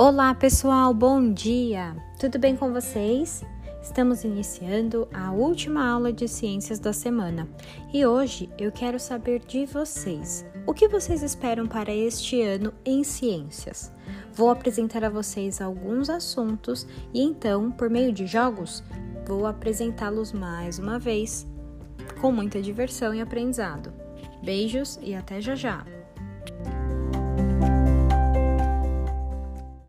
Olá pessoal, bom dia! Tudo bem com vocês? Estamos iniciando a última aula de ciências da semana e hoje eu quero saber de vocês. O que vocês esperam para este ano em ciências? Vou apresentar a vocês alguns assuntos e então, por meio de jogos, vou apresentá-los mais uma vez com muita diversão e aprendizado. Beijos e até já já!